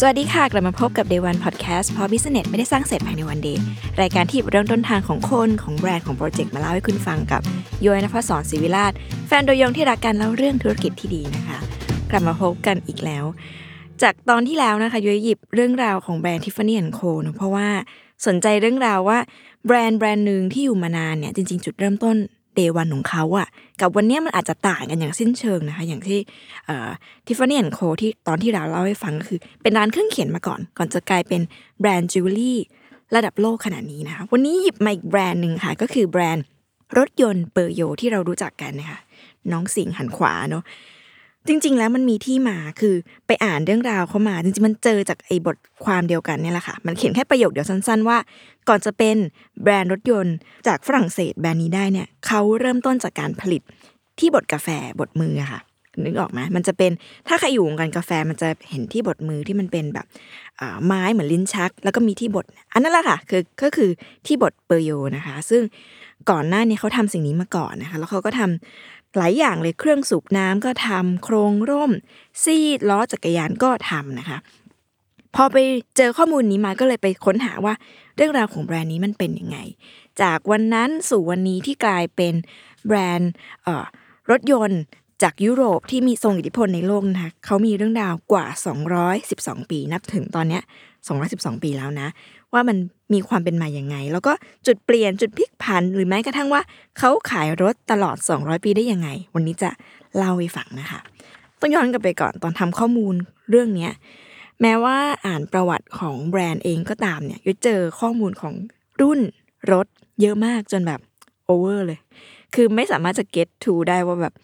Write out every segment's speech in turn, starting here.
สวัสดีค่ะ กลับมาพบกับ Day One Podcast เพราะ Business ไม่ได้สร้างเสร็จภายใน One Day รายการที่เริ่มต้นทางของคนของแบรนด์ของโปรเจกต์มาเล่าให้คุณฟังกับย้อยนภศรศิวิราชแฟนโดยยงที่รักการเล่าเรื่องธุรกิจที่ดีนะคะ กลับมาพบกันอีกแล้ว จากตอนที่แล้วนะคะย้อยหยิบเรื่องราวของแบรนด์ Tiffany & Co เนอะเพราะว่าสนใจเรื่องราวว่าแบรนด์แบรนด์หนึ่งที่อยู่มานานเนี่ยจริง ๆ จุดเริ่มต้น Day One ของเขาอะกับวันนี้มันอาจจะต่างกันอย่างสิ้นเชิงนะคะ อย่างที่Tiffany & Co ที่ตอนที่เราเล่าให้ฟังก็คือ เป็นร้านเครื่องเขียนมาก่อน ก่อนจะกลายเป็นแบรนด์จิวเวลรี่ระดับโลกขนาดนี้นะคะ วันนี้หยิบมาอีกแบรนด์หนึ่งค่ะ ก็คือแบรนด์รถยนต์เปอร์โยที่เรารู้จักกันนะคะน้องสิงหันขวาเนาะ จริง ๆ แล้วมันมีที่มาคือไปอ่านเรื่องราวเขามา จริงๆ มันเจอจากไอ้บทความเดียวกันเนี่ยแหละค่ะ มันเขียนแค่ประโยคเดียวสั้น ๆ ว่า ก่อนจะเป็นแบรนด์รถยนต์จากฝรั่งเศสแบรนด์นี้ได้เนี่ยเขาเริ่มต้นจากการผลิตที่บดกาแฟบดมืออะค่ะนึกออกไหมมันจะเป็นถ้าใครอยู่วงการกาแฟมันจะเห็นที่บดมือที่มันเป็นแบบไม้เหมือนลิ้นชัก แล้วก็มีที่บดอันนั้นแหละค่ะคือก็คือที่บดเปอร์โยนะคะ ซึ่งก่อนหน้านี้เขาทำสิ่งนี้มาก่อนนะคะ แล้วเขาก็ทำ หลายอย่างเลยเครื่องสูบน้ำก็ทำโครงร่ม ซีดล้อจักรยานก็ทำนะคะ พอไปเจอข้อมูลนี้มาก็เลยไปค้นหาว่า เรื่องราวของแบรนด์นี้มันเป็นยังไง จากวันนั้นสู่วันนี้ที่กลายเป็นแบรนด์รถยนต์จากยุโรปที่มีทรงอิทธิพลในโลกนะคะเขามีเรื่องราวกว่า 212 ปี นับถึงตอนเนี้ย212 ปีแล้วนะ ว่ามันมีความเป็นมาอย่างไง แล้วก็จุดเปลี่ยนจุดพลิกผัน หรือแม้กระทั่งว่าเขาขายรถตลอด 200 ปีได้ยังไง วันนี้จะเล่าให้ฟังนะคะ ต้องย้อนกลับไปก่อนตอนทำข้อมูลเรื่องเนี้ยแม้ว่าอ่านประวัติของแบรนด์เองก็ตามเนี่ยยุเจอข้อมูลของรุ่นรถเยอะมากจนแบบโอเวอร์เลย คือไม่สามารถจะ get to ได้ว่าแบบ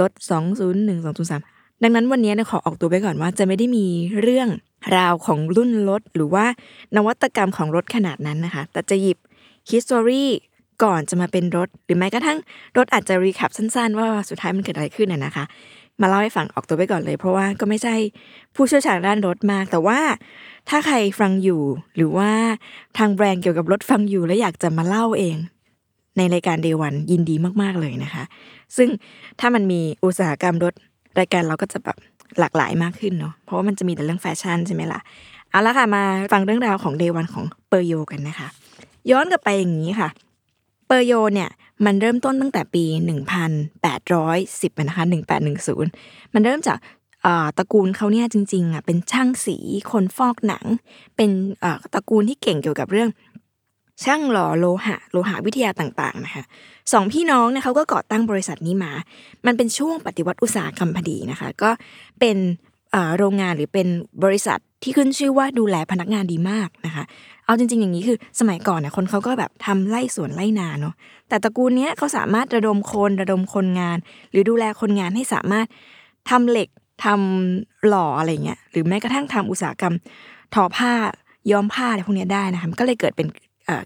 รถ 201 203 ดังนั้นวันนี้เนี่ยขอออกตัวไปก่อนว่าจะไม่ได้มีเรื่องราวของรุ่นรถหรือว่านวัตกรรมของรถขนาดนั้นนะคะ แต่จะหยิบ history ก่อนจะมาเป็นรถ หรือแม้กระทั่งรถอาจจะรีแคปสั้นๆ ว่าสุดท้ายมันเกิดอะไรขึ้นน่ะนะคะ มาเล่าให้ฟังออกตัวไปก่อนเลย เพราะว่าก็ไม่ใช่ผู้เชี่ยวชาญด้านรถมาก แต่ว่าถ้าใครฟังอยู่ หรือว่าทางแบรนด์เกี่ยวกับรถฟังอยู่แล้วอยากจะมาเล่าเอง ในรายการเดวันยินดีมากๆเลยนะคะ ซึ่งถ้ามันมีอุตสาหกรรมรถ รายการเราก็จะแบบหลากหลายมากขึ้นเนาะเพราะว่ามันจะมีแต่เรื่องแฟชั่นใช่ไหมล่ะเอาละค่ะมาฟังเรื่องราวของเดวันของเปอร์โยกันนะคะ ย้อนกลับไปอย่างนี้ค่ะ เปอร์โยเนี่ยมันเริ่มต้นตั้งแต่ปี 1810นะคะ1810 มันเริ่มจากตระกูลเขาเนี่ยจริงๆอะเป็นช่างสีคนฟอกหนัง เป็นตระกูลที่เก่งเกี่ยวกับเรื่อง ช่างหล่อโลหะโลหะวิทยาต่างๆนะคะสองพี่น้องเนี่ยเขาก็ก่อตั้งบริษัทนี้มา มันเป็นช่วงปฏิวัติอุตสาหกรรมพอดีนะคะ ก็เป็นโรงงานหรือเป็นบริษัทที่ขึ้นชื่อว่าดูแลพนักงานดีมากนะคะ เอาจริง ๆ อย่างนี้คือสมัยก่อนเนี่ยคนเขาก็แบบทำไล่สวนไล่นาเนาะ แต่ตระกูลเนี้ยเขาสามารถระดมคนระดมคนงาน หรือดูแลคนงานให้สามารถทำเหล็กทำหล่ออะไรเงี้ย หรือแม้กระทั่งทำอุตสาหกรรม ทอผ้าย้อมผ้าอะไรพวกนี้ได้นะคะ ก็เลยเกิดเป็น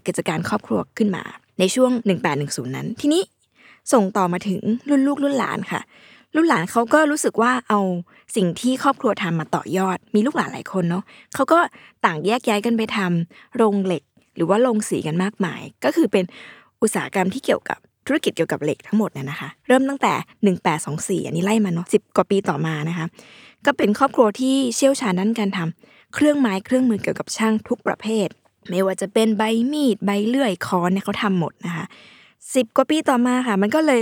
กิจการครอบครัวขึ้นมา ในช่วง 1810 นั้น ทีนี้ส่งต่อมาถึงรุ่นลูกรุ่นหลานค่ะ รุ่นหลานเขาก็รู้สึกว่าเอาสิ่งที่ครอบครัวทำมาต่อยอด มีลูกหลานหลายคนเนาะเขาก็ต่างแยกย้ายกันไปทำโรงเหล็ก หรือว่าโรงสีกันมากมาย ก็คือเป็นอุตสาหกรรมที่เกี่ยวกับธุรกิจเกี่ยวกับเหล็กทั้งหมดเนี่ยนะคะ เริ่มตั้งแต่ 1824 อันนี้ไล่มาเนาะ10กว่าปีต่อมานะคะ ก็เป็นครอบครัวที่เชี่ยวชาญด้านการทำเครื่องไม้เครื่องมือเกี่ยวกับช่างทุกประเภท ไม่ว่าจะเป็นใบมีดใบเลื่อยค้อนเนี่ยเขาทำหมดนะคะสิบกว่าปีต่อมาค่ะ มันก็เลย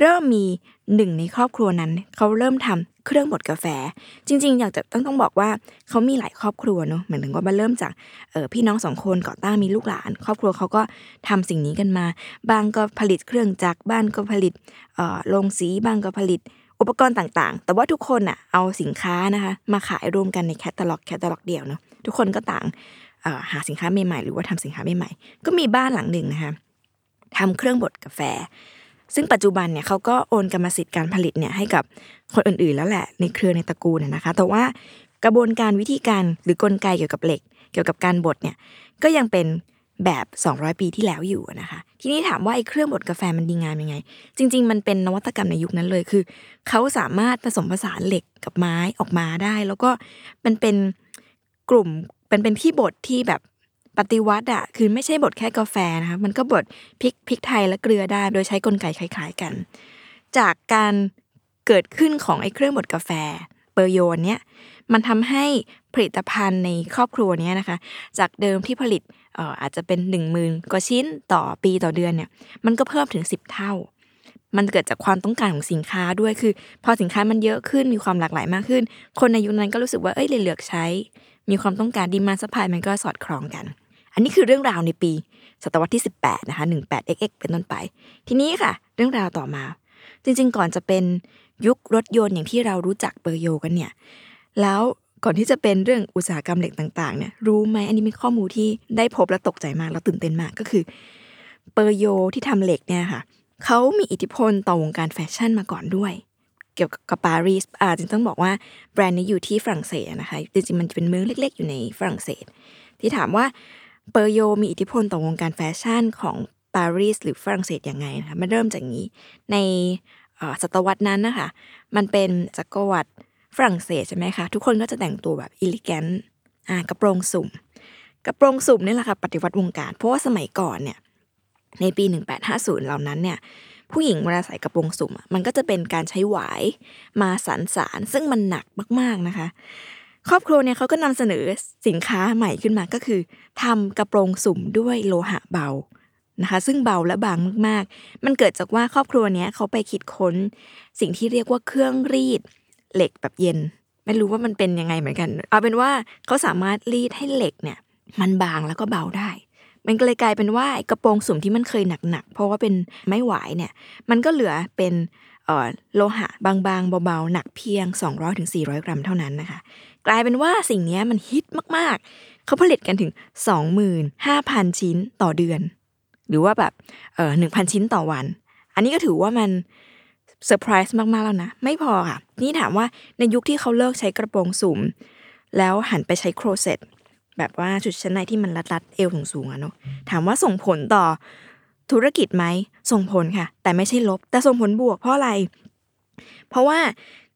เริ่มมีหนึ่งในครอบครัวนั้นเขาเริ่มทำเครื่องบดกาแฟ จริง ๆ อยากจะต้องต้องบอกว่าเขามีหลายครอบครัวเนาะเหมือนถึงว่ามันเริ่มจากเออพี่น้องสองคนก่อตั้งมีลูกหลาน ครอบครัวเขาก็ทำสิ่งนี้กันมา บางก็ผลิตเครื่องจักรบ้านก็ผลิตเอ่อโรงสีบางก็ผลิตอุปกรณ์ต่างๆ แต่ว่าทุกคนอะเอาสินค้านะคะมาขายรวมกันในแคตตาล็อกแคตตาล็อกเดียวเนาะทุกคนก็ต่าง หาสินค้าใหม่ๆหรือว่าทำสินค้าใหม่ๆก็มีบ้านหลังหนึ่งนะคะทำเครื่องบดกาแฟ ซึ่งปัจจุบันเนี่ยเขาก็โอนกรรมสิทธิ์การผลิตเนี่ยให้กับคนอื่นๆ แล้วแหละในเครือในตระกูลนะนะคะ แต่ว่ากระบวนการวิธีการหรือกลไกเกี่ยวกับเหล็ก เกี่ยวกับการบดเนี่ยก็ยังเป็นแบบ 200 ปีที่แล้วอยู่นะคะ ทีนี้ถามว่าไอ้เครื่องบดกาแฟมันดีงามยังไง จริง ๆ มันเป็นนวัตกรรมในยุคนั้นเลยคือเขาสามารถผสมผสานเหล็กกับไม้ออกมาได้ แล้วก็มันเป็นกลุ่ม เป็นเป็นที่บดที่แบบปฏิวัติอะคือไม่ใช่บดแค่กาแฟนะคะมันก็บดพริกพริกไทยและเกลือได้ โดยใช้กลไกคล้ายๆกัน จากการเกิดขึ้นของไอ้เครื่องบดกาแฟเปอร์โยนเนี่ยมันทำให้ผลิตภัณฑ์ในครอบครัวเนี้ยนะคะ จากเดิมที่ผลิตอาจจะเป็นหนึ่งหมื่นกว่าชิ้นต่อปีต่อเดือนเนี่ยมันก็เพิ่มถึง 10 เท่า มันเกิดจากความต้องการของสินค้าด้วยคือ พอสินค้ามันเยอะขึ้นมีความหลากหลายมากขึ้น คนในยุคนั้นก็รู้สึกว่าเอ้ยเลยเลือกใช้ มีความต้องการ demand supply มันก็สอดคล้องกัน อันนี้คือเรื่องราวในปี ศตวรรษที่ 18 นะคะ 18xx เป็นต้นไป ทีนี้ค่ะ เรื่องราวต่อมา จริงๆ ก่อนจะเป็นยุครถยนต์อย่างที่เรารู้จักเปอร์โยกันเนี่ย แล้วก่อนที่จะเป็นเรื่องอุตสาหกรรมเหล็กต่างๆ เนี่ยรู้ไหมอันนี้เป็นข้อมูลที่ได้พบและตกใจมากแล้วตื่นเต้นมากก็คือ เปอร์โยที่ทำเหล็กเนี่ยค่ะเขามีอิทธิพลต่อวงการแฟชั่นมาก่อนด้วย กี่ยวกับปารีสอ่าจริงต้องบอกว่าแบรนด์นี้อยู่ที่ฝรั่งเศสนะคะจริงๆมันจะเป็นเมืองเล็ก ๆ อยู่ในฝรั่งเศส ที่ถามว่าเปอร์โยมีอิทธิพลต่อวงการแฟชั่นของปารีสหรือฝรั่งเศสยังไงนะคะมันเริ่มจากนี้ในศตวรรษนั้นนะคะมันเป็นจักรวรรดิฝรั่งเศสใช่ไหมคะทุกคนก็จะแต่งตัวแบบอิลิแกนอ่ากระโปรงสุ่มกระโปรงสุ่มนี่แหละค่ะปฏิวัติวงการ เพราะว่าสมัยก่อนเนี่ยในปี 1850 เหล่านั้นเนี่ย ผู้หญิงเวลาใส่กระโปรงสุ่มมันก็จะเป็นการใช้หวายมาสานสารซึ่งมันหนักมากๆนะคะ ครอบครัวเนี่ยเขาก็นำเสนอสินค้าใหม่ขึ้นมาก็คือทำกระโปรงสุ่มด้วยโลหะเบานะคะ ซึ่งเบาและบางมากๆ มันเกิดจากว่าครอบครัวเนี้ยเขาไปคิดค้น สิ่งที่เรียกว่าเครื่องรีดเหล็กแบบเย็น ไม่รู้ว่ามันเป็นยังไงเหมือนกัน เอาเป็นว่าเขาสามารถรีดให้เหล็กเนี่ย มันบางแล้วก็เบาได้ มันก็เลยกลายเป็นว่ากระโปรงสุ่มที่มันเคยหนักๆ เพราะว่าเป็นไม้หวายเนี่ย มันก็เหลือเป็นโลหะบางๆ เบาๆ หนักเพียง 200-400 กรัมเท่านั้นนะคะ กลายเป็นว่าสิ่งนี้มันฮิตมากๆ เขาผลิตกันถึง 25,000 ชิ้นต่อเดือน หรือว่าแบบเออหนึ่งพันชิ้นต่อวัน อันนี้ก็ถือว่ามันเซอร์ไพรส์มากๆแล้วนะ ไม่พอค่ะ นี่ถามว่าในยุคที่เขาเลิกใช้กระโปรงสุ่มแล้วหันไปใช้โครเซต แบบว่าชุดชั้นในที่มันรัดๆเอวสูงๆอะเนาะถามว่าส่งผลต่อธุรกิจไหมส่งผลค่ะ แต่ไม่ใช่ลบ แต่ส่งผลบวกเพราะอะไร เพราะว่า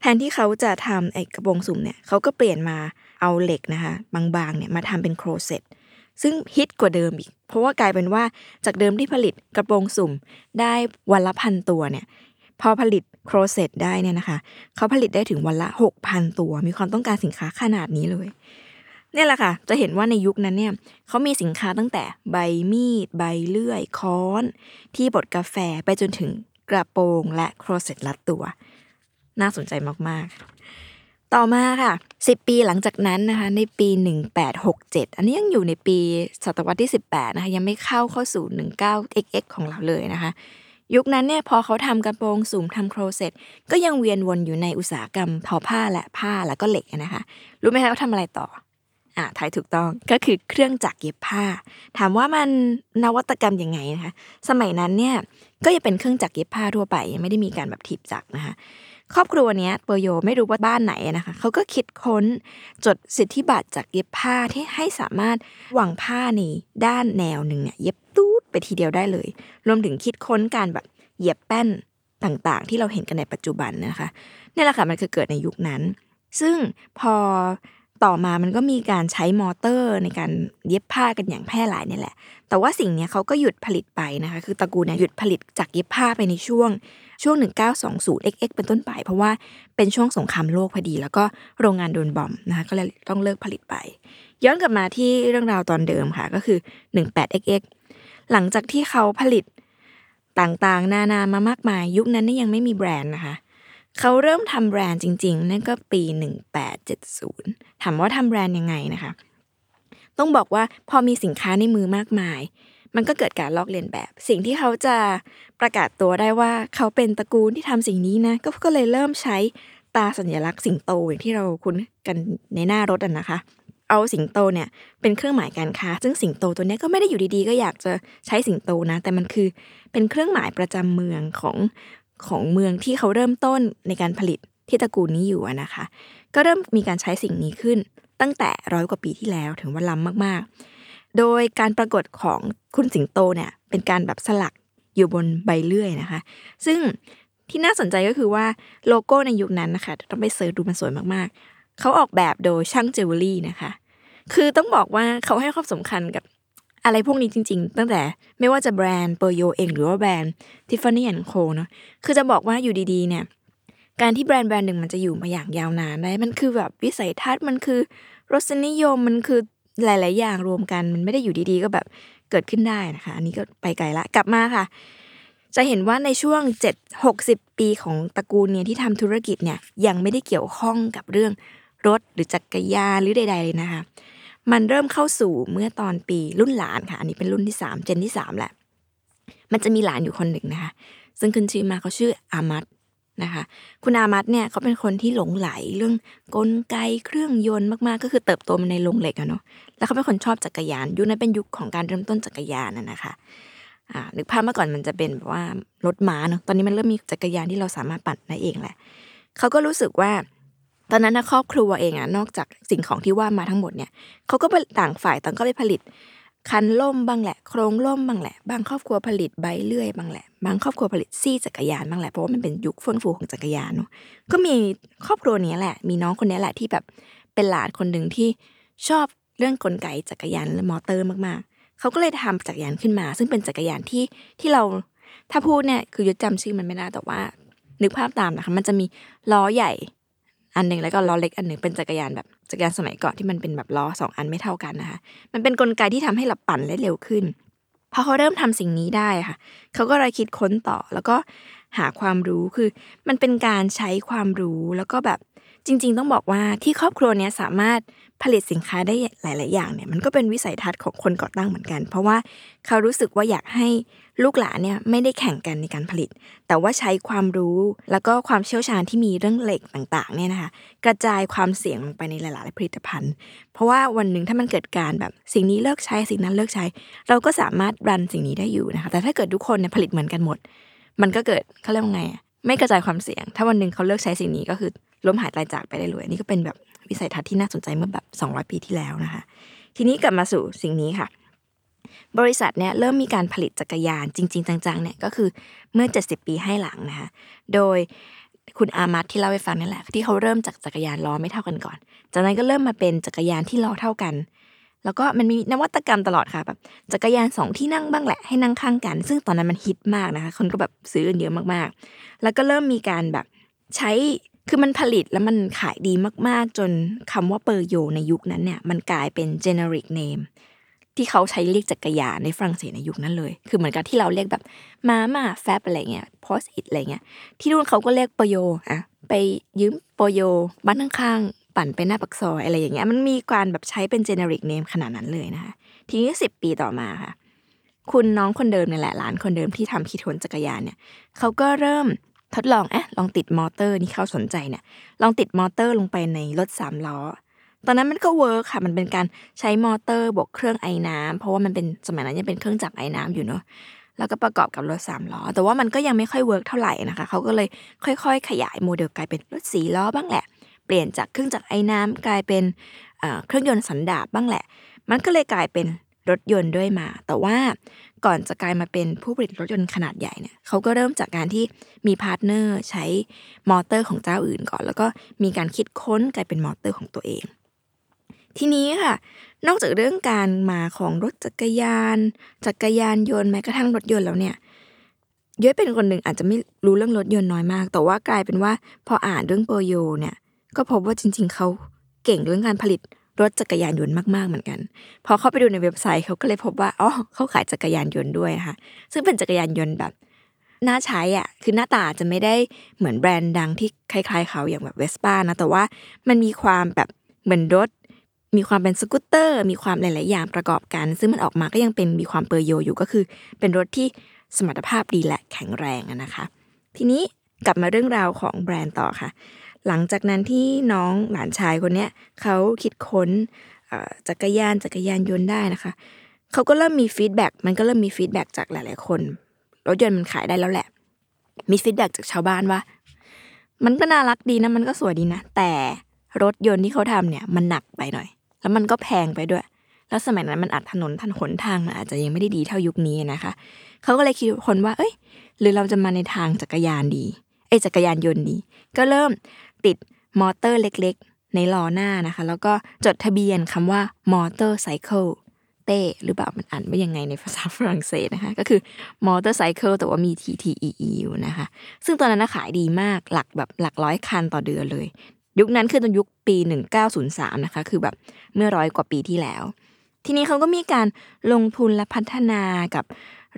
แทนที่เขาจะทำไอ้กระโปรงสุ่มเนี่ยเขาก็เปลี่ยนมาเอาเหล็กนะคะบางๆเนี่ยมาทำเป็นโครเซตซึ่งฮิตกว่าเดิมอีก เพราะว่ากลายเป็นว่าจากเดิมที่ผลิตกระโปรงสุ่มได้วันละพันตัวเนี่ยพอผลิตโครเซตได้เนี่ยนะคะเขาผลิตได้ถึงวันละ 6,000 ตัว มีความต้องการสินค้าขนาดนี้เลย เนี่ยแหละค่ะ จะเห็นว่าในยุคนั้นเนี่ยเขามีสินค้าตั้งแต่ใบมีด ใบเลื่อย ค้อน ที่บดกาแฟไปจนถึงกระโปรงและโครเซตลัดตัว น่าสนใจมากๆ ต่อมาค่ะ 10 ปีหลังจากนั้นนะคะ ในปี 1867 อันนี้ยังอยู่ในปีศตวรรษที่ 18 นะคะ ยังไม่เข้าเข้าสู่ 19xx ของเราเลยนะคะยุคนั้นเนี่ยพอเขาทำกระโปรงสุ่มทำโครเซตก็ยังเวียนวนอยู่ในอุตสาหกรรมทอผ้าและผ้าแล้วก็เหล็กนะคะ รู้ไหมคะเขาทำอะไรต่อ อ่าทายถูกต้องก็คือเครื่องจักรเย็บผ้า ถามว่ามันนวัตกรรมยังไงนะคะ สมัยนั้นเนี่ยก็ยังเป็นเครื่องจักรเย็บผ้าทั่วไป ยังไม่ได้มีการแบบถีบจักรนะคะ ครอบครัวเนี้ยเปอร์โยไม่รู้ว่าบ้านไหนนะคะเขาก็คิดค้นจดสิทธิบัตรจากเย็บผ้าที่ให้สามารถวางผ้าในด้านแนวหนึ่งเนี่ยเย็บตูดไปทีเดียวได้เลย รวมถึงคิดค้นการแบบเหยียบแป้นต่างๆ ที่เราเห็นกันในปัจจุบันนะคะนี่แหละค่ะมันคือเกิดในยุคนั้น ซึ่งพอ ต่อมามันก็มีการใช้มอเตอร์ในการเย็บผ้ากันอย่างแพร่หลายนี่แหละ แต่ว่าสิ่งนี้เขาก็หยุดผลิตไปนะคะ คือตระกูลเนี่ยหยุดผลิตจากเย็บผ้าไปในช่วงช่วง 1920 XX เป็นต้นไป เพราะว่าเป็นช่วงสงครามโลกพอดี แล้วก็โรงงานโดนบอมนะคะก็เลยต้องเลิกผลิตไป ย้อนกลับมาที่เรื่องราวตอนเดิมค่ะก็คือ 18XX หลังจากที่เขาผลิตต่างๆ นานามามากมาย ยุคนั้นนี่ยังไม่มีแบรนด์นะคะ เขาเริ่มทำแบรนด์จริง ๆ นั่นก็ปี 1870 ถามว่าทำแบรนด์ยังไงนะคะ ต้องบอกว่าพอมีสินค้าในมือมากมาย มันก็เกิดการลอกเลียนแบบ สิ่งที่เขาจะประกาศตัวได้ว่าเขาเป็นตระกูลที่ทำสิ่งนี้นะ ก็เลยเริ่มใช้ตาสัญลักษณ์สิงโตอย่างที่เราคุ้นกันในหน้ารถอะนะคะ เอาสิงโตเนี่ยเป็นเครื่องหมายการค้า ซึ่งสิงโตตัวนี้ก็ไม่ได้อยู่ดีๆ ก็อยากจะใช้สิงโตนะ แต่มันคือเป็นเครื่องหมายประจำเมืองของ ของเมืองที่เขาเริ่มต้นในการผลิตที่ตระกูลนี้อยู่นะคะ ก็เริ่มมีการใช้สิ่งนี้ขึ้น ตั้งแต่ร้อยกว่าปีที่แล้วถึงว่าล้ำมากๆ โดยการปรากฏของคุณสิงโตเนี่ยเป็นการแบบสลักอยู่บนใบเลื่อยนะคะ ซึ่งที่น่าสนใจก็คือว่าโลโก้ในยุคนั้นนะคะต้องไป search ดูมันสวยมากๆ เขาออกแบบโดยช่างเจวเวลรี่นะคะ คือต้องบอกว่าเขาให้ความสำคัญกับ อะไรพวกนี้จริง ๆ ตั้งแต่ไม่ว่าจะแบรนด์เปอร์โยเองหรือว่าแบรนด์ Tiffany & Co เนาะคือจะบอกว่าอยู่ดีๆ เนี่ย การที่แบรนด์แบรนด์หนึ่งมันจะอยู่มาอย่างยาวนานได้มันคือแบบวิสัยทัศน์มันคือรสนิยมมันคือหลาย ๆ อย่างรวมกันมันไม่ได้อยู่ดีๆ ก็แบบเกิดขึ้นได้นะคะ อันนี้ก็ไปไกลละกลับมาค่ะ จะเห็นว่าในช่วง 7 60 ปีของตระกูลเนี่ยที่ทำธุรกิจเนี่ยยังไม่ได้เกี่ยวข้องกับเรื่องรถหรือจักรยานหรือใด ๆ เลยนะคะ มันเริ่มเข้าสู่เมื่อตอนปีรุ่นหลานค่ะ อันนี้เป็นรุ่นที่3เจนที่3แหละ มันจะมีหลานอยู่คนหนึ่งนะคะ ซึ่งขึ้นชื่อมาเขาชื่ออามัดนะคะ คุณอามัดเนี่ยเขาเป็นคนที่หลงไหลเรื่องกลไกเครื่องยนต์มากๆ ก็คือเติบโตมาในโรงเหล็กอะเนาะ แล้วเขาเป็นคนชอบจักรยาน ยุคนั้นเป็นยุคของการเริ่มต้นจักรยานน่ะนะคะอ่านึกภาพเมื่อก่อนมันจะเป็นแบบว่ารถม้าเนาะ ตอนนี้มันเริ่มมีจักรยานที่เราสามารถปั่นได้เองแหละ เขาก็รู้สึกว่า ตอนนั้นนะครอบครัวเองอะนอกจากสิ่งของที่ว่ามาทั้งหมดเนี่ยเขาก็ไปต่างฝ่ายต่างก็ไปผลิต คันล่มบ้างแหละ โครงล่มบ้างแหละ บางครอบครัวผลิตใบเลื่อยบ้างแหละ บางครอบครัวผลิตซี่จักรยานบ้างแหละเพราะว่ามันเป็นยุคเฟื่องฟูของจักรยานเนาะก็มีครอบครัวนี้แหละ มีน้องคนนี้แหละที่แบบเป็นหลานคนหนึ่งที่ชอบเรื่องกลไกจักรยานและมอเตอร์มากๆ เขาก็เลยทำจักรยานขึ้นมา ซึ่งเป็นจักรยานที่ที่เราถ้าพูดเนี่ยคือยศจำชื่อมันไม่ได้แต่ว่า นึกภาพตามนะคะมันจะมีล้อใหญ่ อันหนึ่งแล้วก็ล้อเล็กอันหนึ่งเป็นจักรยานแบบจักรยานสมัยก่อนที่มันเป็นแบบล้อสองอันไม่เท่ากันนะคะ มันเป็นนกลไกที่ทำให้เราปั่นได้เร็วขึ้นพอเขาเริ่มทำสิ่งนี้ได้ค่ะ เขาก็เลยคิดค้นต่อแล้วก็หาความรู้คือ มันเป็นการใช้ความรู้แล้วก็แบบจริง ๆ ต้องบอกว่าที่ครอบครัวเนี้ยสามารถผลิตสินค้าได้หลาย ๆ อย่างเนี่ยมันก็เป็นวิสัยทัศน์ของคนก่อตั้งเหมือนกัน เพราะว่าเขารู้สึกว่าอยากให้ ลูกหลานเนี่ยไม่ได้แข่งกันในการผลิต แต่ว่าใช้ความรู้แล้วก็ความเชี่ยวชาญที่มีเรื่องเหล็กต่างๆเนี่ยนะคะกระจายความเสี่ยงลงไปในหลายๆผลิตภัณฑ์ เพราะว่าวันหนึ่งถ้ามันเกิดการแบบสิ่งนี้เลิกใช้สิ่งนั้นเลิกใช้ เราก็สามารถรันสิ่งนี้ได้อยู่นะคะแต่ถ้าเกิดทุกคนเนี่ยผลิตเหมือนกันหมด มันก็เกิดเขาเรียกว่าไงอะไม่กระจายความเสี่ยง ถ้าวันหนึ่งเขาเลิกใช้สิ่งนี้ก็คือล้มหายตายจากไปได้เลยอันนี่ก็เป็นแบบวิสัยทัศน์ที่น่าสนใจเมื่อแบบ 200 ปีที่แล้วนะคะ ทีนี้กลับมาสู่สิ่งนี้ค่ะ บริษัทเนี่ยเริ่มมีการผลิตจักรยานจริง ๆ จังๆเนี่ยก็คือเมื่อ 70 ปีให้หลังนะคะโดยคุณอามัดที่เล่าให้ฟังนี่แหละที่เขาเริ่มจากจักรยานล้อไม่เท่ากันก่อน จากนั้นก็เริ่มมาเป็นจักรยานที่ล้อเท่ากัน แล้วก็มันมีนวัตกรรมตลอดค่ะแบบจักรยานสองที่นั่งบ้างแหละให้นั่งข้างกัน ซึ่งตอนนั้นมันฮิตมากนะคะ คนก็แบบซื้อเยอะมากๆ แล้วก็เริ่มมีการแบบใช้คือมันผลิตแล้วมันขายดีมากๆ จนคำว่าเปอร์โยในยุคนั้นเนี่ยมันกลายเป็น generic name ที่เขาใช้เรียกจักรยานในฝรั่งเศสในยุคนั้นเลย คือเหมือนกับที่เราเรียกแบบมาม่าแฟบอะไรเงี้ยพอสอิตอะไรเงี้ย ที่นู่นเขาก็เรียกเปโยอะไปยืมเปโยบ้านข้างๆปั่นไปหน้าปากซอยอะไรอย่างเงี้ย มันมีการแบบใช้เป็น generic name ขนาดนั้นเลยนะคะ ทีนี้สิบปีต่อมาค่ะ คุณน้องคนเดิมนี่แหละหลานคนเดิมที่ทำคิดค้นจักรยานเนี่ยเขาก็เริ่มทดลองเอ๊ะลองติดมอเตอร์นี่เขาสนใจเนี่ย ลองติดมอเตอร์ลงไปในรถสามล้อ ตอนนั้นมันก็ work ค่ะ มันเป็นการใช้มอเตอร์บวกเครื่องไอ้น้ำเพราะว่ามันเป็นสมัยนั้นยังเป็นเครื่องจักรไอ้น้ำอยู่เนาะแล้วก็ประกอบกับรถสามล้อ แต่ว่ามันก็ยังไม่ค่อย work เท่าไหร่นะคะเขาก็เลยค่อย ๆ ขยายโมเดลกลายเป็นรถสี่ล้อบ้างแหละ เปลี่ยนจากเครื่องจักรไอ้น้ำกลายเป็นเครื่องยนต์สันดาปบ้างแหละ มันก็เลยกลายเป็นรถยนต์ด้วยมา แต่ว่าก่อนจะกลายมาเป็นผู้ผลิตรถยนต์ขนาดใหญ่เนี่ยเขาก็เริ่มจากการที่มี partner ใช้มอเตอร์ของเจ้าอื่นก่อน แล้วก็มีการคิดค้นกลายเป็นมอเตอร์ของตัวเอง ทีนี้ค่ะ นอกจากเรื่องการมาของรถจักรยาน จักรยานยนต์แม้กระทั่งรถยนต์แล้วเนี่ยย้อยเป็นคนหนึ่งอาจจะไม่รู้เรื่องรถยนต์น้อยมาก แต่ว่ากลายเป็นว่าพออ่านเรื่องเปอร์โยเนี่ย ก็พบว่าจริง ๆเขาเก่งเรื่องการผลิตรถจักรยานยนต์มากๆเหมือนกัน พอเข้าไปดูในเว็บไซต์เขาก็เลยพบว่าอ๋อเขาขายจักรยานยนต์ด้วยค่ะซึ่งเป็นจักรยานยนต์แบบน่าใช้อะคือหน้าตาจะไม่ได้เหมือนแบรนด์ดังที่คล้าย ๆ เขาอย่างแบบเวสป้านะแต่ว่ามันมีความแบบเหมือนรถ มีความเป็นสกูตเตอร์ มีความหลาย ๆ อย่างประกอบกัน ซึ่งมันออกมาก็ยังเป็นมีความเปอร์โยอยู่ก็คือ เป็นรถที่สมรรถภาพดีและแข็งแรงนะคะ ทีนี้กลับมาเรื่องราวของแบรนด์ต่อค่ะ หลังจากนั้นที่น้องหลานชายคนนี้เขาคิดค้นจักรยานจักรยานยนต์ได้นะคะเขาก็เริ่มมี feedback มันก็เริ่มมี feedback จากหลาย ๆ คนรถยนต์มันขายได้แล้วแหละ มี feedback จากชาวบ้านว่า มันก็น่ารักดีนะมันก็สวยดีนะ แต่รถยนต์ที่เขาทำเนี่ยมันหนักไปหน่อย แล้วมันก็แพงไปด้วย แล้วสมัยนั้นมันอาจถนนทันนทางมันอาจจะยังไม่ได้ดีเท่ายุคนี้นะคะ เขาก็เลยคิดค้นว่า เอ้ย หรือเราจะมาในทางจักรยานดี เอ้จักรยานยนต์ดี ก็เริ่มติดมอเตอร์เล็กๆ ในล้อหน้านะคะ แล้วก็จดทะเบียนคำว่า motocyclette หรือเปล่ามันอ่านว่ายังไงในภาษาฝรั่งเศสนะคะ ก็คือมอเตอร์ไซเคิลแต่ว่ามี T T E E อยู่นะคะ ซึ่งตอนนั้นขายดีมากหลักแบบหลักร้อยคันต่อเดือนเลย ยุคนั้นคือตอนยุคปี 1903 นะคะ คือแบบเมื่อร้อยกว่าปีที่แล้ว ทีนี้เขาก็มีการลงทุนและพัฒนากับ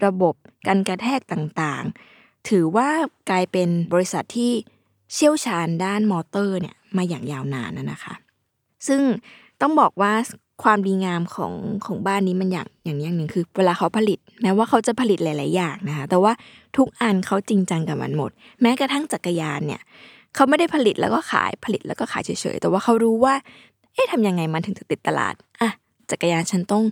ระบบการกระแทกต่างๆ ถือว่ากลายเป็นบริษัทที่เชี่ยวชาญด้านมอเตอร์เนี่ยมาอย่างยาวนานนะคะ ซึ่งต้องบอกว่าความดีงามของของบ้านนี้มันอย่างอย่างอย่างหนึ่งคือ เวลาเขาผลิตแม้ว่าเขาจะผลิตหลาย ๆ อย่างนะคะแต่ว่าทุกอันเขาจริงจังกับมันหมด แม้กระทั่งจักรยานเนี่ย เขาไม่ได้ผลิตแล้วก็ขายผลิตแล้วก็ขายเฉยๆ แต่ว่าเขารู้ว่า เอ๊ะทำยังไงมันถึงจะติดตลาดอะจักรยานฉันต้อง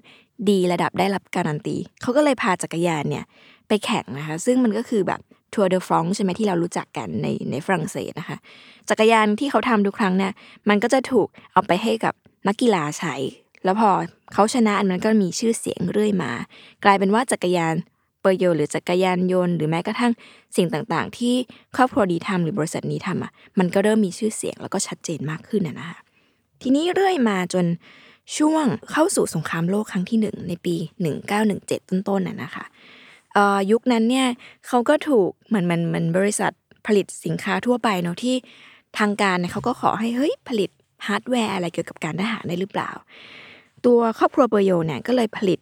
ดีระดับได้รับการันตี เขาก็เลยพาจักรยานเนี่ยไปแข่งนะคะ ซึ่งมันก็คือแบบทัวร์เดอฟรองใช่ไหมที่เรารู้จักกันในในฝรั่งเศสนะคะ จักรยานที่เขาทำทุกครั้งเนี่ยมันก็จะถูกเอาไปให้กับนักกีฬาใช้ แล้วพอเขาชนะอันนั้นก็มีชื่อเสียงเรื่อยมา กลายเป็นว่าจักรยาน ปอร์โยหรือจักรยานยนต์ หรือแม้กระทั่งสิ่งต่างๆ ที่ครอบครัวดีทำหรือบริษัทนี้ทำอะมันก็เริ่มมีชื่อเสียงแล้วก็ชัดเจนมากขึ้นนะคะทีนี้เรื่อยมาจนช่วงเข้าสู่สงครามโลกครั้งที่หนึ่งในปี 1917 ต้นๆน่ะนะคะยุคนั้นเนี่ยเขาก็ถูกเหมือนมันมันบริษัทผลิตสินค้าทั่วไปเนาะที่ทางการเนี่ยเขาก็ขอให้เฮ้ยผลิตฮาร์ดแวร์อะไรเกี่ยวกับการทหารได้หรือเปล่า ตัวครอบครัวเบอร์โยเนี่ยก็เลยผลิต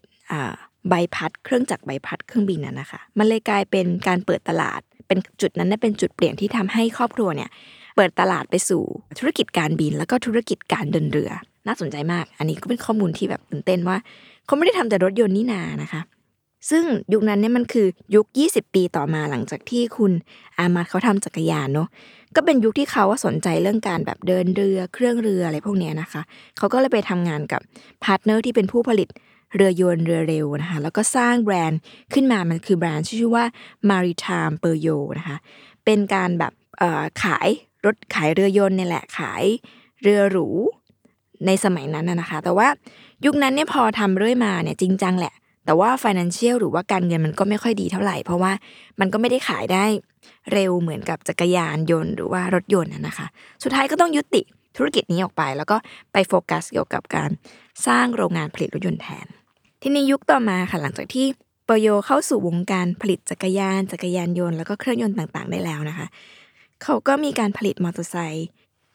ใบพัดเครื่องจักรใบพัดเครื่องบินน่ะนะคะ มันเลยกลายเป็นการเปิดตลาด เป็นจุดนั้นเป็นจุดเปลี่ยนที่ทำให้ครอบครัวเนี่ยเปิดตลาดไปสู่ธุรกิจการบินแล้วก็ธุรกิจการเดินเรือ น่าสนใจมาก อันนี้ก็เป็นข้อมูลที่แบบตื่นเต้นว่าเขาไม่ได้ทำแต่รถยนต์นี่นานะคะ ซึ่งยุคนั้นเนี่ยมันคือยุค 20 ปีต่อมาหลังจากที่คุณอามาเขาทำจักรยานเนาะก็เป็นยุคที่เขาสนใจเรื่องการแบบเดินเรือเครื่องเรืออะไรพวกนี้นะคะเขาก็เลยไปทำงานกับ partner ที่เป็นผู้ผลิต เรือยนต์เรือเร็วนะคะแล้วก็สร้างแบรนด์ขึ้นมามันคือแบรนด์ชื่อว่า Maritime p e r y o นะคะเป็นการแบบขายรถขายเรือยนต์เนี่ยแหละขายเรือหรูในสมัยนั้นนะคะ แต่ว่ายุคนั้นเนี่ยพอทำเรื่อยมาเนี่ยจริงจังแหละ แต่ว่า financial หรือว่าการเงินมันก็ไม่ค่อยดีเท่าไหร่ เพราะว่ามันก็ไม่ได้ขายได้เร็วเหมือนกับจักรยานยนต์หรือว่ารถยนต์นะคะ สุดท้ายก็ต้องยุติธุรกิจนี้ออกไป แล้วก็ไปโฟกัสเกี่ยวกับการสร้างโรงงานผลิตรถยนต์แทน ทีนี้ยุคต่อมาค่ะหลังจากที่ปโยเข้าสู่วงการผลิตจักรยาน จักรยานยนต์แล้วก็เครื่องยนต์ต่างๆ ได้แล้วนะคะ เขาก็มีการผลิตมอเตอร์ไซค์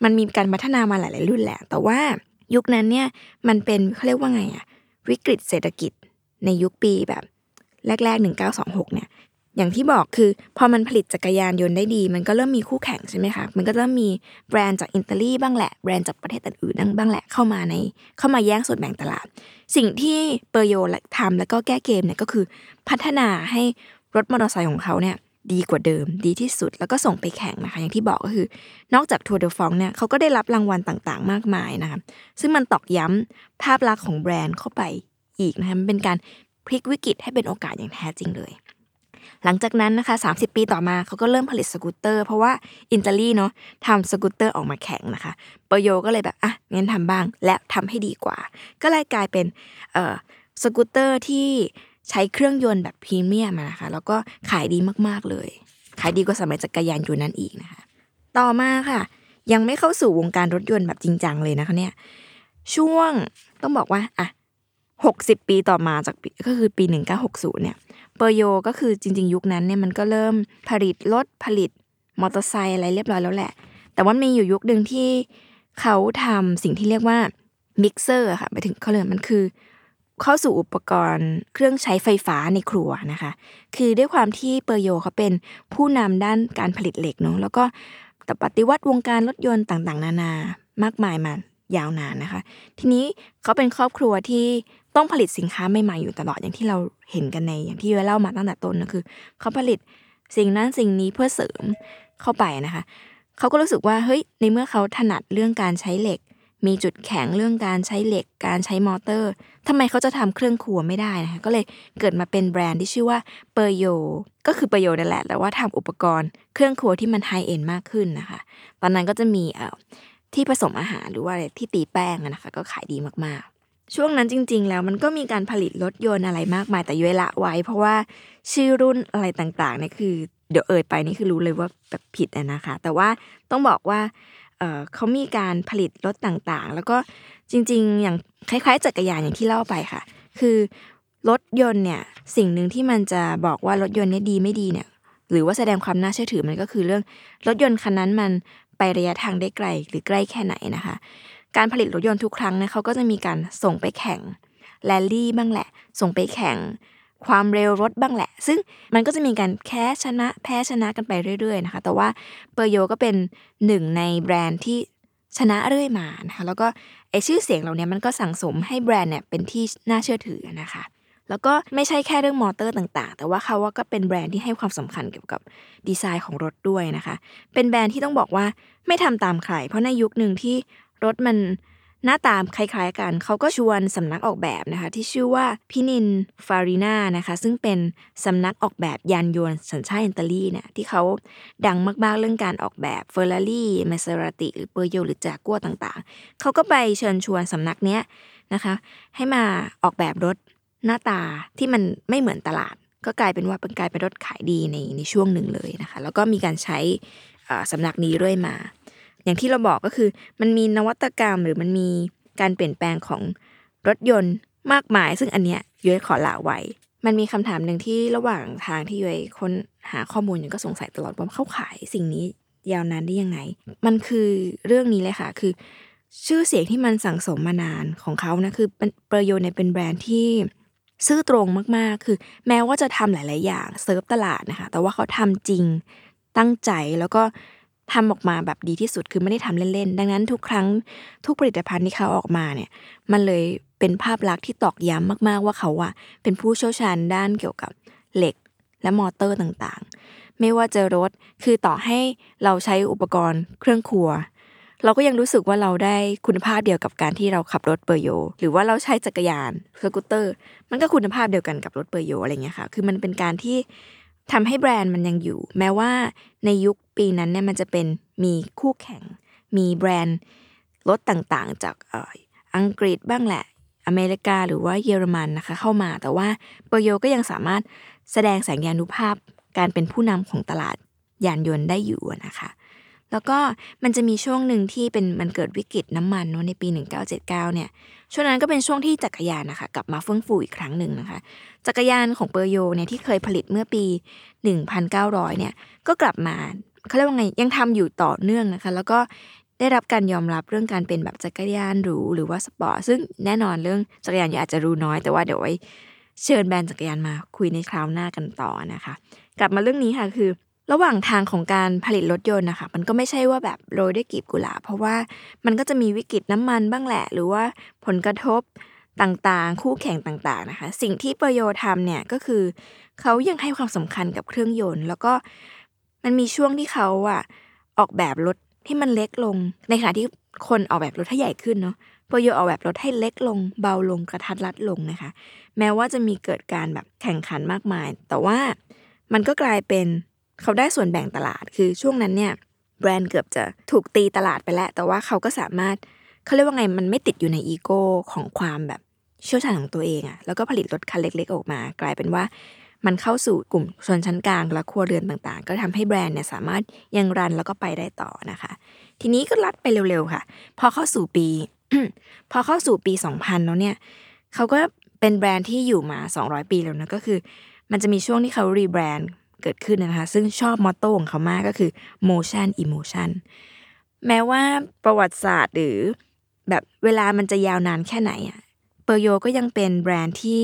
มันมีการพัฒนามาหลาย ๆ รุ่นแหละ แต่ว่ายุคนั้นเนี่ยมันเป็นเขาเรียกว่าไงอะวิกฤตเศรษฐกิจในยุคปีแบบแรก ๆ 1926 เนี่ย อย่างที่บอกคือ พอมันผลิตจักรยานยนต์ได้ดี มันก็เริ่มมีคู่แข่งใช่ไหมคะ มันก็เริ่มมีแบรนด์จากอิตาลีบ้างแหละ แบรนด์จากประเทศอื่นๆบ้างแหละเข้ามาในเข้ามาแย่งส่วนแบ่งตลาด สิ่งที่เปอร์โยทำแล้วก็แก้เกมเนี่ยก็คือพัฒนาให้รถมอเตอร์ไซค์ของเขาเนี่ยดีกว่าเดิมดีที่สุดแล้วก็ส่งไปแข่งนะคะอย่างที่บอกก็คือ นอกจาก Tour de France เนี่ยเขาก็ได้รับรางวัลต่างๆ มากมายนะคะซึ่งมันตอกย้ำภาพลักษณ์ของแบรนด์เข้าไปอีกนะคะมันเป็นการพลิกวิกฤตให้เป็นโอกาสอย่างแท้จริงเลย หลังจากนั้นนะคะ 30 ปีต่อมาเขาก็เริ่มผลิตสกูตเตอร์ เพราะว่าอิตาลีเนาะทำสกูตเตอร์ออกมาแข่งนะคะปโยก็เลยแบบอะงั้นทำบ้างและทำให้ดีกว่า ก็เลยกลายเป็นเอ่อสกูตเตอร์ที่ใช้เครื่องยนต์แบบพรีเมียมนะคะแล้วก็ขายดีมากๆเลย ขายดีกว่าสมัยจักรยานยนต์นั้นอีกนะคะ ต่อมาค่ะ ยังไม่เข้าสู่วงการรถยนต์แบบจริงจังเลยนะคะเนี่ยช่วงต้องบอกว่าอะ60 ปีต่อมาจากก็คือปี 1960เนี่ย เปอร์โยก็คือจริง ๆ ยุคนั้นเนี่ยมันก็เริ่มผลิตรถผลิตมอเตอร์ไซค์อะไรเรียบร้อยแล้วแหละ แต่ว่ามีอยู่ยุคหนึ่งที่เขาทำสิ่งที่เรียกว่ามิกเซอร์ค่ะไปถึงเขาเลยมันคือ เข้าสู่อุปกรณ์เครื่องใช้ไฟฟ้าในครัวนะคะ คือด้วยความที่เปอร์โยเขาเป็นผู้นำด้านการผลิตเหล็กเนาะแล้วก็แต่ปฏิวัติวงการรถยนต์ต่างๆ นานามากมายมายาวนานนะคะ ทีนี้เขาเป็นครอบครัวที่ ต้องผลิตสินค้าใหม่ๆอยู่ตลอดอย่างที่เราเห็นกันในอย่างที่เล่ามาตั้งแต่ต้นก็คือเขาผลิตสิ่งนั้นสิ่งนี้เพื่อเสริมเข้าไปนะคะ เขาก็รู้สึกว่าเฮ้ยในเมื่อเขาถนัดเรื่องการใช้เหล็ก มีจุดแข็งเรื่องการใช้เหล็ก การใช้มอเตอร์ทำไมเขาจะทำเครื่องครัวไม่ได้นะคะก็เลยเกิดมาเป็นแบรนด์ที่ชื่อว่าเปอร์โยก็คือเปร์โยนั่นแหละแต่ว่าทำอุปกรณ์เครื่องครัวที่มันไฮเอ็นมากขึ้นนะคะ ตอนนั้นก็จะมีเอ่อที่ผสมอาหารหรือว่าที่ตีแป้งนะคะ ก็ขายดีมากๆ ช่วงนั้นจริง ๆ แล้วมันก็มีการผลิตรถยนต์อะไรมากมายแต่ย้ยละไว้ เพราะว่าชื่อรุ่นอะไรต่างๆเนี่ยคือ เดี๋ยวเอ่ยไปนี่คือรู้เลยว่าแบบผิดนะคะ แต่ว่าต้องบอกว่าเเขามีการผลิตรถต่างๆ แล้วก็จริง ๆ อย่างคล้ายๆ จักรยานอย่างที่เล่าไปค่ะ คือรถยนต์เนี่ยสิ่งหนึ่งที่มันจะบอกว่ารถยนต์เนี่ยดีไม่ดีเนี่ยหรือว่าแสดงความน่าเชื่อถือมันก็คือเรื่องรถยนต์คันนั้นมันไประยะทางได้ไกลหรือใกล้แค่ไหนนะคะ การผลิตรถยนต์ทุกครั้งเนี่ยเขาก็จะมีการส่งไปแข่งแรลลี่บ้างแหละ ส่งไปแข่งความเร็วรถบ้างแหละ ซึ่งมันก็จะมีการแค่ชนะแพ้ชนะกันไปเรื่อยๆนะคะ แต่ว่าเปอร์โยก็เป็นหนึ่งในแบรนด์ที่ชนะเรื่อยมานะคะ แล้วก็ไอชื่อเสียงเหล่านี้มันก็สั่งสมให้แบรนด์เนี่ยเป็นที่น่าเชื่อถือนะคะ แล้วก็ไม่ใช่แค่เรื่องมอเตอร์ต่างๆ แต่ว่าเขาว่าก็เป็นแบรนด์ที่ให้ความสำคัญเกี่ยวกับดีไซน์ของรถด้วยนะคะ เป็นแบรนด์ที่ต้องบอกว่าไม่ทำตามใคร เพราะในยุคหนึ่งที่ รถมันหน้าตาคล้ายๆกัน เขาก็ชวนสำนักออกแบบนะคะ ที่ชื่อว่า Pininfarina นะคะ ซึ่งเป็นสำนักออกแบบยานยนต์สัญชาติอิตาลีเนี่ยที่เขาดังมากๆเรื่องการออกแบบ Ferrari Maserati หรือเปอร์โยหรือจากัวต่างๆ เขาก็ไปเชิญชวนสำนักเนี้ยนะคะ ให้มาออกแบบรถหน้าตาที่มันไม่เหมือนตลาด ก็กลายเป็นว่าเป็นกลายเป็นรถขายดีในในช่วงหนึ่งเลยนะคะ แล้วก็มีการใช้สำนักนี้เรื่อยมา อย่างที่เราบอกก็คือ มันมีนวัตกรรมหรือมันมีการเปลี่ยนแปลงของรถยนต์มากมาย ซึ่งอันเนี้ยยุ้ยขอละไว้มันมีคำถามหนึ่งที่ระหว่างทางที่ยุ้ยค้นหาข้อมูลยังก็สงสัยตลอดว่าเข้าขายสิ่งนี้ยาวนานได้ยังไง มันคือเรื่องนี้เลยค่ะ คือ ชื่อเสียงที่มันสั่งสมมานานของเขานะคือเปอร์โยเนี่ยเป็นแบรนด์ที่ซื่อตรงมากๆ คือ แม้ว่าจะทำหลาย ๆ อย่างเซิร์ฟตลาดนะคะ แต่ว่าเขาทำจริงตั้งใจแล้วก็ ทำออกมาแบบดีที่สุดคือไม่ได้ทำเล่นๆ ดังนั้นทุกครั้งทุกผลิตภัณฑ์ที่เขาออกมาเนี่ยมันเลยเป็นภาพลักษณ์ที่ตอกย้ำมากๆว่าเขาอะเป็นผู้เชี่ยวชาญด้านเกี่ยวกับเหล็กและมอเตอร์ต่างๆ ไม่ว่าจะรถคือต่อให้เราใช้อุปกรณ์เครื่องครัว เราก็ยังรู้สึกว่าเราได้คุณภาพเดียวกับการที่เราขับรถเปอร์โย หรือว่าเราใช้จักรยานสกูตเตอร์ มันก็คุณภาพเดียวกันกับรถเปอร์โยอะไรเงี้ยค่ะ คือมันเป็นการที่ ทำให้แบรนด์มันยังอยู่ แม้ว่าในยุคปีนั้นเนี่ยมันจะเป็นมีคู่แข่ง มีแบรนด์รถต่างๆ จากอังกฤษบ้างแหละ อเมริกาหรือว่าเยอรมันนะคะเข้ามา แต่ว่าเปโยก็ยังสามารถแสดงแสงยานุภาพการเป็นผู้นำของตลาดยานยนต์ได้อยู่นะคะ แล้วก็มันจะมีช่วงหนึ่งที่เป็นมันเกิดวิกฤตน้ำมันในปี 1979 เนี่ย ช่วงนั้นก็เป็นช่วงที่จักรยานนะคะกลับมาเฟื่องฟูอีกครั้งหนึ่งนะคะ จักรยานของเปอร์โยเนี่ยที่เคยผลิตเมื่อปี 1900 เนี่ยก็กลับมาเขาเรียกว่าไงยังทำอยู่ต่อเนื่องนะคะ แล้วก็ได้รับการยอมรับเรื่องการเป็นแบบจักรยานหรูหรือว่าสปอร์ตซึ่งแน่นอนเรื่องจักรยานอาจจะรู้น้อย แต่ว่าเดี๋ยวไว้เชิญแบรนด์จักรยานมาคุยในคราวหน้ากันต่อนะคะ กลับมาเรื่องนี้ค่ะคือ ระหว่างทางของการผลิตรถยนต์นะคะมันก็ไม่ใช่ว่าแบบโรยด้วยกลีบกุหลาบเพราะว่ามันก็จะมีวิกฤตน้ำมันบ้างแหละ หรือว่าผลกระทบต่างๆ คู่แข่งต่างๆนะคะ สิ่งที่ปโยทำเนี่ยก็คือเขายังให้ความสำคัญกับเครื่องยนต์ แล้วก็มันมีช่วงที่เขาอะออกแบบรถที่มันเล็กลง ในขณะที่คนออกแบบรถให้ใหญ่ขึ้นเนาะปโยออกแบบรถให้เล็กลง เบาลงกระทัดรัดลงนะคะ แม้ว่าจะมีเกิดการแบบแข่งขันมากมาย แต่ว่ามันก็กลายเป็น เขาได้ส่วนแบ่งตลาด คือช่วงนั้นเนี่ยแบรนด์เกือบจะถูกตีตลาดไปแล้ว แต่ว่าเขาก็สามารถเขาเรียกว่าไงมันไม่ติดอยู่ในอีโก้ของความแบบเชี่ยวชาญของตัวเองอะแล้วก็ผลิตรถคันเล็ก ๆ ออกมา กลายเป็นว่ามันเข้าสู่กลุ่มชนชั้นกลางและครัวเรือนต่างๆ ก็ทำให้แบรนด์เนี่ยสามารถยังรันแล้วก็ไปได้ต่อนะคะ ทีนี้ก็ลัดไปเร็วๆค่ะ พอเข้าสู่ปี พอเข้าสู่ปี 2000 แล้วเนี่ยเขาก็เป็นแบรนด์ที่อยู่มา 200 ปีแล้วนะก็คือ มันจะมีช่วงที่เขารีแบรนด์ เกิดขึ้นนะคะ ซึ่งชอบมอตโต้ของเขามากก็คือ motion emotion แม้ว่าประวัติศาสตร์หรือแบบเวลามันจะยาวนานแค่ไหนอะเปอร์โยก็ยังเป็นแบรนด์ที่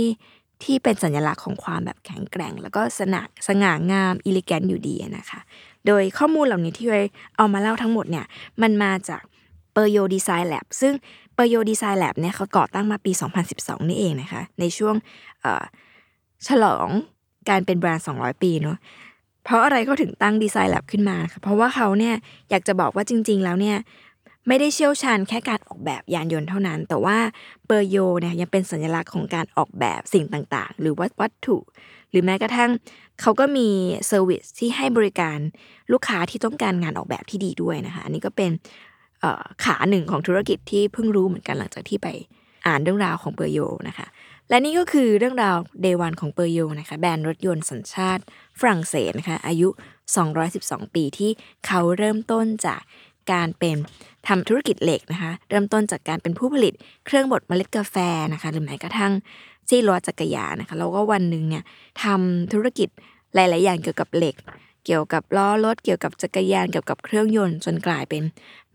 ที่เป็นสัญลักษณ์ของความแบบแข็งแกร่ง แล้วก็สนาสง่างามอิเลแกนอยู่ดีนะคะ โดยข้อมูลเหล่านี้ที่เราเอามาเล่าทั้งหมดเนี่ยมันมาจากเปอร์โยดีไซน์แลบซึ่งเปอร์โยดีไซน์แลบเนี่ยเขาก่อตั้งมาปี 2012 นี่เองนะคะ ในช่วงฉลอง การเป็นแบรนด์200 ปีเนาะเพราะอะไรเขาถึงตั้ง Design Lab ขึ้นมาค่ะเพราะว่าเขาเนี่ยอยากจะบอกว่าจริง ๆ แล้วเนี่ยไม่ได้เชี่ยวชาญแค่การออกแบบยานยนต์เท่านั้น แต่ว่าเปอร์โยเนี่ยยังเป็นสัญลักษณ์ของการออกแบบสิ่งต่างๆ หรือวัวัตถุ หรือแม้กระทั่งเขาก็มี service ที่ให้บริการลูกค้าที่ต้องการงานออกแบบที่ดีด้วยนะคะ อันนี้ก็เป็นขาหนึ่งของธุรกิจที่เพิ่งรู้เหมือนกันหลังจากที่ไปอ่านเรื่องราวของเปอร์โยนะคะ และนี่ก็คือเรื่องราวเดวันของเปอร์โยนะคะแบรนด์รถยนต์สัญชาติฝรั่งเศสนะคะอายุ 212 ปีที่เขาเริ่มต้นจากการเป็นทำธุรกิจเหล็กนะคะเริ่มต้นจากการเป็นผู้ผลิตเครื่องบดเมล็ดกาแฟนะคะหรือแม้กระทั่งซี่ล้อจักรยานนะคะแล้วก็วันหนึ่งเนี่ยทำธุรกิจหลาย ๆ อย่างเกี่ยวกับเหล็ก เกี่ยวกับล้อรถเกี่ยวกับจักรยานเกี่ยวกับเครื่องยนต์จนกลายเป็น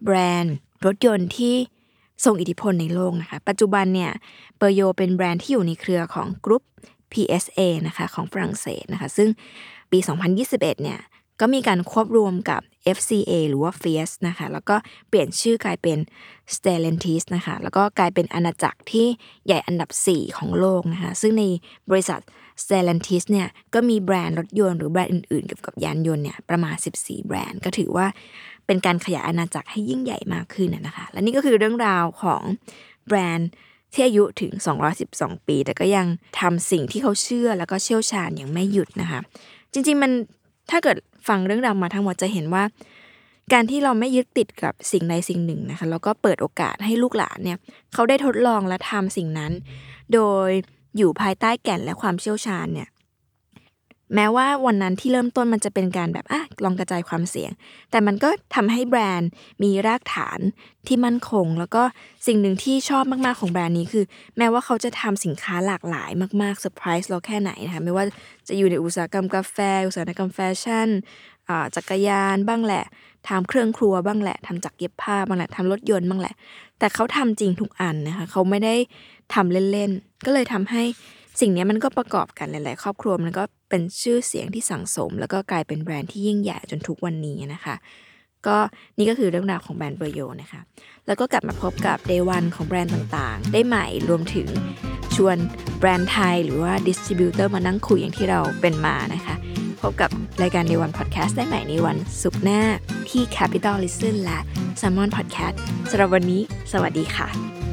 แบรนด์รถยนต์ที่ ทรงอิทธิพลในโลกนะคะ ปัจจุบันเนี่ยเปอร์โยเป็นแบรนด์ที่อยู่ในเครือของกรุ๊ป PSA นะคะของฝรั่งเศสนะคะ ซึ่งปี 2021 เนี่ยก็มีการควบรวมกับ FCA หรือว่า f i e s นะคะ แล้วก็เปลี่ยนชื่อกลายเป็น Stellantis นะคะ แล้วก็กลายเป็นอาณาจักรที่ใหญ่อันดับ 4 ของโลกนะคะ ซึ่งในบริษัท Stellantis เนี่ยก็มีแบรนด์รถยนต์หรือแบรนด์อื่นๆเกี่ยวกับยานยนต์เนี่ยประมาณ 14 แบรนด์ก็ถือว่าเป็นการขยายอาณาจักรให้ยิ่งใหญ่มากขึ้นนะคะ และนี่ก็คือเรื่องราวของแบรนด์ที่อายุถึง 212 ปี แต่ก็ยังทำสิ่งที่เขาเชื่อแล้วก็เชี่ยวชาญอย่างไม่หยุดนะคะ จริงๆมันถ้าเกิดฟังเรื่องราวมาทั้งหมดจะเห็นว่า การที่เราไม่ยึดติดกับสิ่งใดสิ่งหนึ่งนะคะแล้วก็เปิดโอกาสให้ลูกหลานเนี่ยเขาได้ทดลองและทำสิ่งนั้น โดย อยู่ภายใต้แก่นและความเชี่ยวชาญเนี่ยแม้ว่าวันนั้นที่เริ่มต้นมันจะเป็นการแบบอะลองกระจายความเสี่ยง แต่มันก็ทำให้แบรนด์มีรากฐานที่มั่นคง แล้วก็สิ่งหนึ่งที่ชอบมากๆของแบรนด์นี้คือ แม้ว่าเขาจะทำสินค้าหลากหลายมากๆเซอร์ไพรส์เราแค่ไหนนะคะไม่ว่าจะอยู่ในอุตสาหกรรมกาแฟ อุตสาหกรรมแฟชั่นจักรยานบ้างแหละ ทำเครื่องครัวบ้างแหละทำจักรเย็บผ้าบ้างแหละทำรถยนต์บ้างแหละ แต่เขาทำจริงทุกอันนะคะเขาไม่ได้ทำเล่นๆ ก็เลยทำให้สิ่งนี้มันก็ประกอบกันหลาย ๆ ครอบครัวมันก็เป็นชื่อเสียงที่สั่งสม แล้วก็กลายเป็นแบรนด์ที่ยิ่งใหญ่จนทุกวันนี้นะคะ ก็นี่ก็คือเรื่องราวของแบรนด์เบอร์โยนะคะ แล้วก็กลับมาพบกับ Day วันของแบรนด์ต่างๆ ได้ใหม่รวมถึงชวนแบรนด์ไทย หรือว่า distributor มานั่งคุยอย่างที่เราเป็นมานะคะ พบกับรายการ Day วันพอดแคสต์ได้ใหม่ในวันศุกร์หน้าที่ Capital Listen และ s ซ m o n Podcast สำหรับวันนี้ สวัสดีค่ะ